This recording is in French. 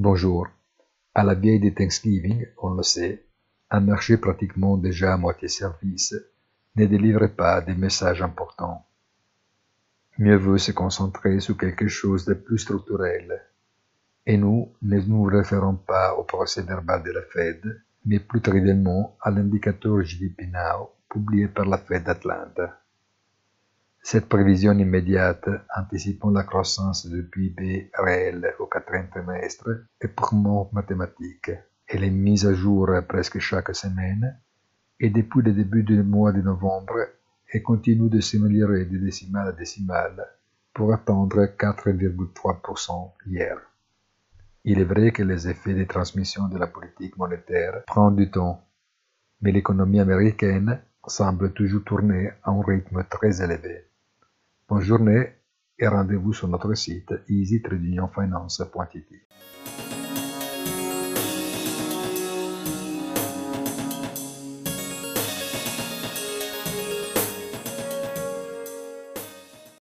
Bonjour. À la vieille de Thanksgiving, on le sait, un marché pratiquement déjà à moitié service ne délivre pas des messages importants. Mieux vaut se concentrer sur quelque chose de plus structurel. Et nous ne nous référons pas au procès verbal de la Fed, mais plus trivialement à l'indicateur GDP Now publié par la Fed d'Atlanta. Cette prévision immédiate, anticipant la croissance du PIB réel au quatrième trimestre, est purement mathématique. Elle est mise à jour presque chaque semaine et depuis le début du mois de novembre, elle continue de s'améliorer de décimale à décimale pour atteindre 4,3% hier. Il est vrai que les effets de transmission de la politique monétaire prennent du temps, mais l'économie américaine semble toujours tourner à un rythme très élevé. Bonne journée et rendez-vous sur notre site easy-finance.it.